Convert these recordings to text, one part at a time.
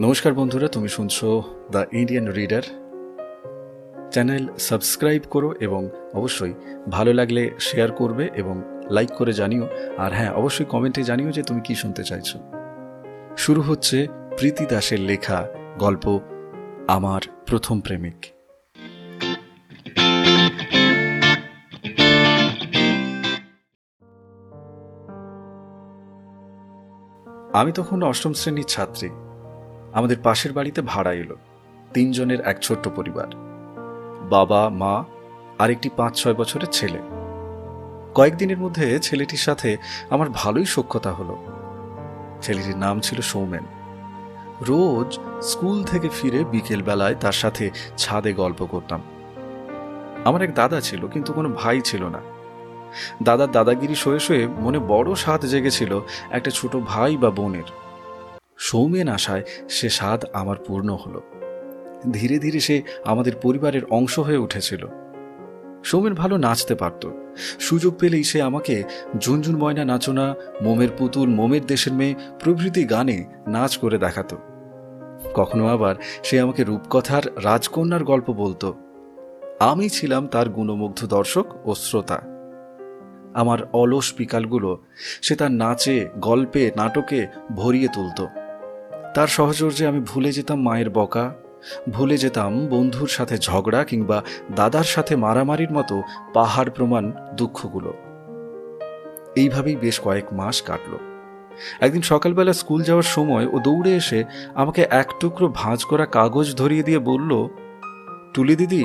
নমস্কার বন্ধুরা, তুমি শুনছো the Indian reader channel subscribe করো এবং অবশ্যই ভালো লাগলে শেয়ার করবে এবং লাইক করে জানিও। আর হ্যাঁ অবশ্যই কমেন্টে জানিও যে তুমি কি শুনতে চাইছো। শুরু হচ্ছে প্রীতি দাসের লেখা গল্প আমার প্রথম প্রেমিক। আমি তখন অষ্টম শ্রেণির ছাত্রী। আমাদের পাশের বাড়িতে ভাড়া এলো। তিনজনের এক ছোট্ট পরিবার। বাবা, মা আর একটি পাঁচ, ছয় বছরের ছেলে। কয়েকদিনের মধ্যে ছেলেটির সাথে আমার ভালোই সখ্যতা হলো। ছেলেটির নাম ছিল সৌমেন। রোজ স্কুল থেকে ফিরে বিকেল বেলায় তার সাথে ছাদে গল্প করতাম। আমার এক দাদা ছিল, কিন্তু কোনো ভাই ছিল না। দাদার দাদাগিরি শোয়ে শোয়ে মনে বড় স্বাদ জেগেছিল একটা ছোট ভাই বা বোনের। সৌমেন আশায় সে স্বাদ আমার পূর্ণ হলো। ধীরে ধীরে সে আমাদের পরিবারের অংশ হয়ে উঠেছিল। সৌমেন ভালো নাচতে পারত। সুযোগ পেলেই সে আমাকে ঝুনঝুন ময়না নাচনা, মোমের পুতুল, মোমের দেশের মেয়ে প্রভৃতি গানে নাচ করে দেখাতো। কখনো আবার সে আমাকে রূপকথার রাজকন্যার গল্প বলতো। আমি ছিলাম তার গুণমুগ্ধ দর্শক ও শ্রোতা। আমার অলস বিকালগুলো সে তার নাচে, গল্পে, নাটকে ভরিয়ে তুলত। তার সহচর্যে আমি ভুলে যেতাম মায়ের বকা, ভুলে যেতাম বন্ধুর সাথে ঝগড়া কিংবা দাদার সাথে মারামারির মতো পাহাড় প্রমাণ দুঃখগুলো। এইভাবেই বেশ কয়েক মাস কাটল। একদিন সকালবেলা স্কুল যাওয়ার সময় ও দৌড়ে এসে আমাকে এক টুকরো ভাঁজ করা কাগজ ধরিয়ে দিয়ে বলল, টুলি দিদি,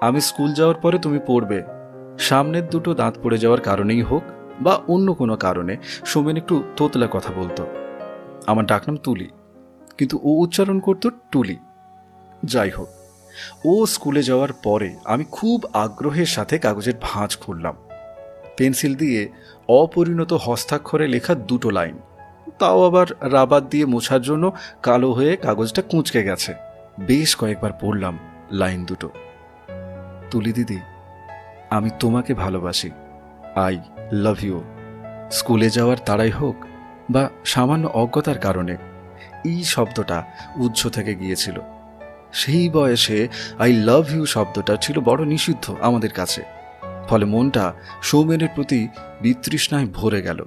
আমি স্কুল যাওয়ার পরে তুমি পড়বে। সামনের দুটো দাঁত পড়ে যাওয়ার কারণেই হোক বা অন্য কোনো কারণে, সোমেন একটু তোতলা কথা বলতো। আমার ডাকনাম তুলি। কিন্তু ও উচ্চারণ করতো টুলি। যাই হোক, ও স্কুলে যাওয়ার পরে আমি খুব আগ্রহের সাথে কাগজের ভাঁজ খুললাম। পেন্সিল দিয়ে অপরিণত হস্তাক্ষরে লেখা দুটো লাইন। তাও আবার রাবার দিয়ে মোছার জন্য কালো হয়ে কাগজটা কুঁচকে গেছে। বেশ কয়েকবার পড়লাম লাইন দুটো। তুলি দিদি, আমি তোমাকে ভালোবাসি। I love you. স্কুলে যাওয়ার তাড়াই হোক বা সামান্য অজ্ঞতার কারণে এই শব্দটা উজ্জ্ব থেকে গিয়েছিল। সেই বয়সে আই লাভ ইউ শব্দটা ছিল বড় নিষিদ্ধ আমাদের কাছে। ফলে মনটা সৌমেনের প্রতি বিতৃষ্ণায় ভরে গেল।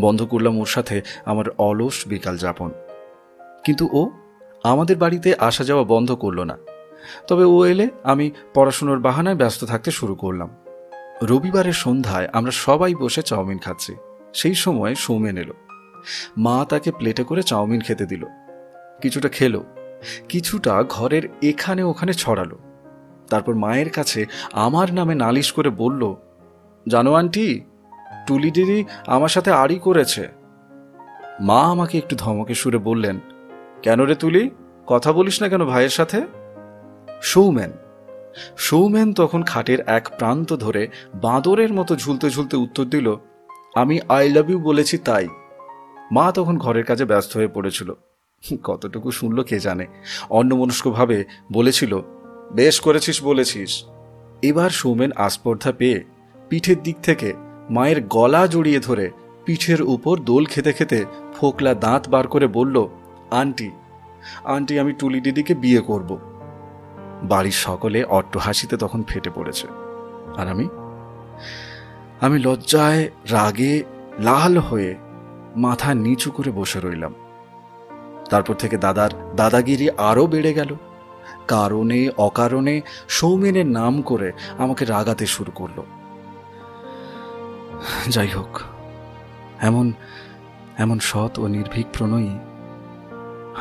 বন্ধ করলাম ওর সাথে আমার অলস বিকাল যাপন। কিন্তু ও আমাদের বাড়িতে আসা যাওয়া বন্ধ করল না। তবে ও এলে আমি পড়াশুনোর বাহানায় ব্যস্ত থাকতে শুরু করলাম। রবিবারের সন্ধ্যায় আমরা সবাই বসে চাউমিন খাচ্ছি। সেই সময় সৌমেন এলো। মা তাকে প্লেটে করে চাউমিন খেতে দিল। কিছুটা খেলো, কিছুটা ঘরের এখানে ওখানে ছড়ালো। তারপর মায়ের কাছে আমার নামে নালিশ করে বলল, জানো আন্টি, টুলি দিদি আমার সাথে আড়ি করেছে। মা আমাকে একটু ধমকে সুরে বললেন, কেন রে তুলি কথা বলিস না কেন ভাইয়ের সাথে? সৌমেন সৌমেন তখন খাটের এক প্রান্ত ধরে বাঁদরের মতো ঝুলতে ঝুলতে উত্তর দিল, আমি আই লাভ ইউ বলেছি তাই। মা তখন ঘরের কাজে ব্যস্ত হয়ে পড়েছিল। কতটুকু শুনল কে জানে। অন্যমনস্কভাবে বলেছিল, বেশ করেছিস, বলেছিস। এবার সৌমেন আস্পর্ধা পেয়ে পিঠের দিক থেকে মায়ের গলা জড়িয়ে ধরে পিঠের উপর দোল খেতে খেতে ফোকলা দাঁত বার করে বলল, আন্টি আন্টি, আমি টুলি দিদিকে বিয়ে করব। বাড়ির সকলে হাসিতে তখন ফেটে পড়েছে। আর আমি? আমি লজ্জায়, রাগে, লাল হয়ে মাথা নিচু করে বসে রইলাম। তারপর থেকে দাদার দাদাগিরি আরও বেড়ে গেল। কারণে, অকারণে সৌমেনের নাম করে আমাকে রাগাতে শুরু করল। যাই হোক, এমন এমন সৎ ও নির্ভীক প্রণয়ী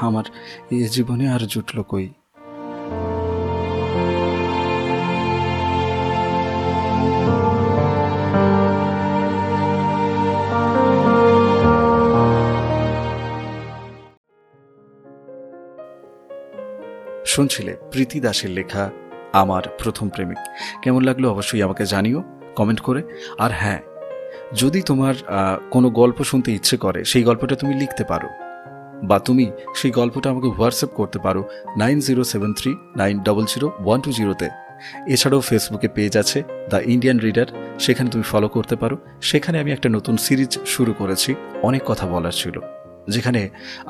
আমার এ জীবনে আর জুটল কই? শুনছিলে প্রীতি দাসের লেখা আমার প্রথম প্রেমিক। কেমন লাগল অবশ্যই আমাকে জানিও কমেন্ট করে। আর হ্যাঁ যদি তোমার কোনো গল্প শুনতে ইচ্ছে করে, সেই গল্পটা তুমি লিখতে পারো। বা তুমি সেই গল্পটা আমাকে হোয়াটসঅ্যাপ করতে পারো nine zero seven three, nine double zero, one two জিরোতে। এছাড়াও ফেসবুকে পেজ আছে, দ্য ইন্ডিয়ান রিডার, সেখানে তুমি ফলো করতে পারো। সেখানে আমি একটা নতুন সিরিজ শুরু করেছি, অনেক কথা বলার ছিল, যেখানে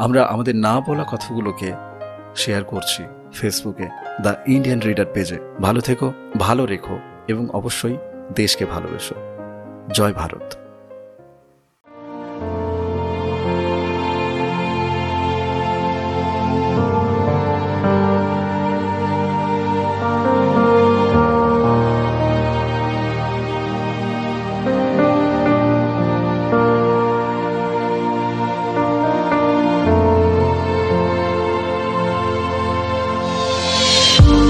আমরা আমাদের না বলা কথাগুলোকে শেয়ার করছি। ফেসবুকে, দ্য ইন্ডিয়ান রিডার পেজে। ভালো থেকো, ভালো রেখো এবং অবশ্যই দেশকে ভালোবেসো। জয় ভারত। you.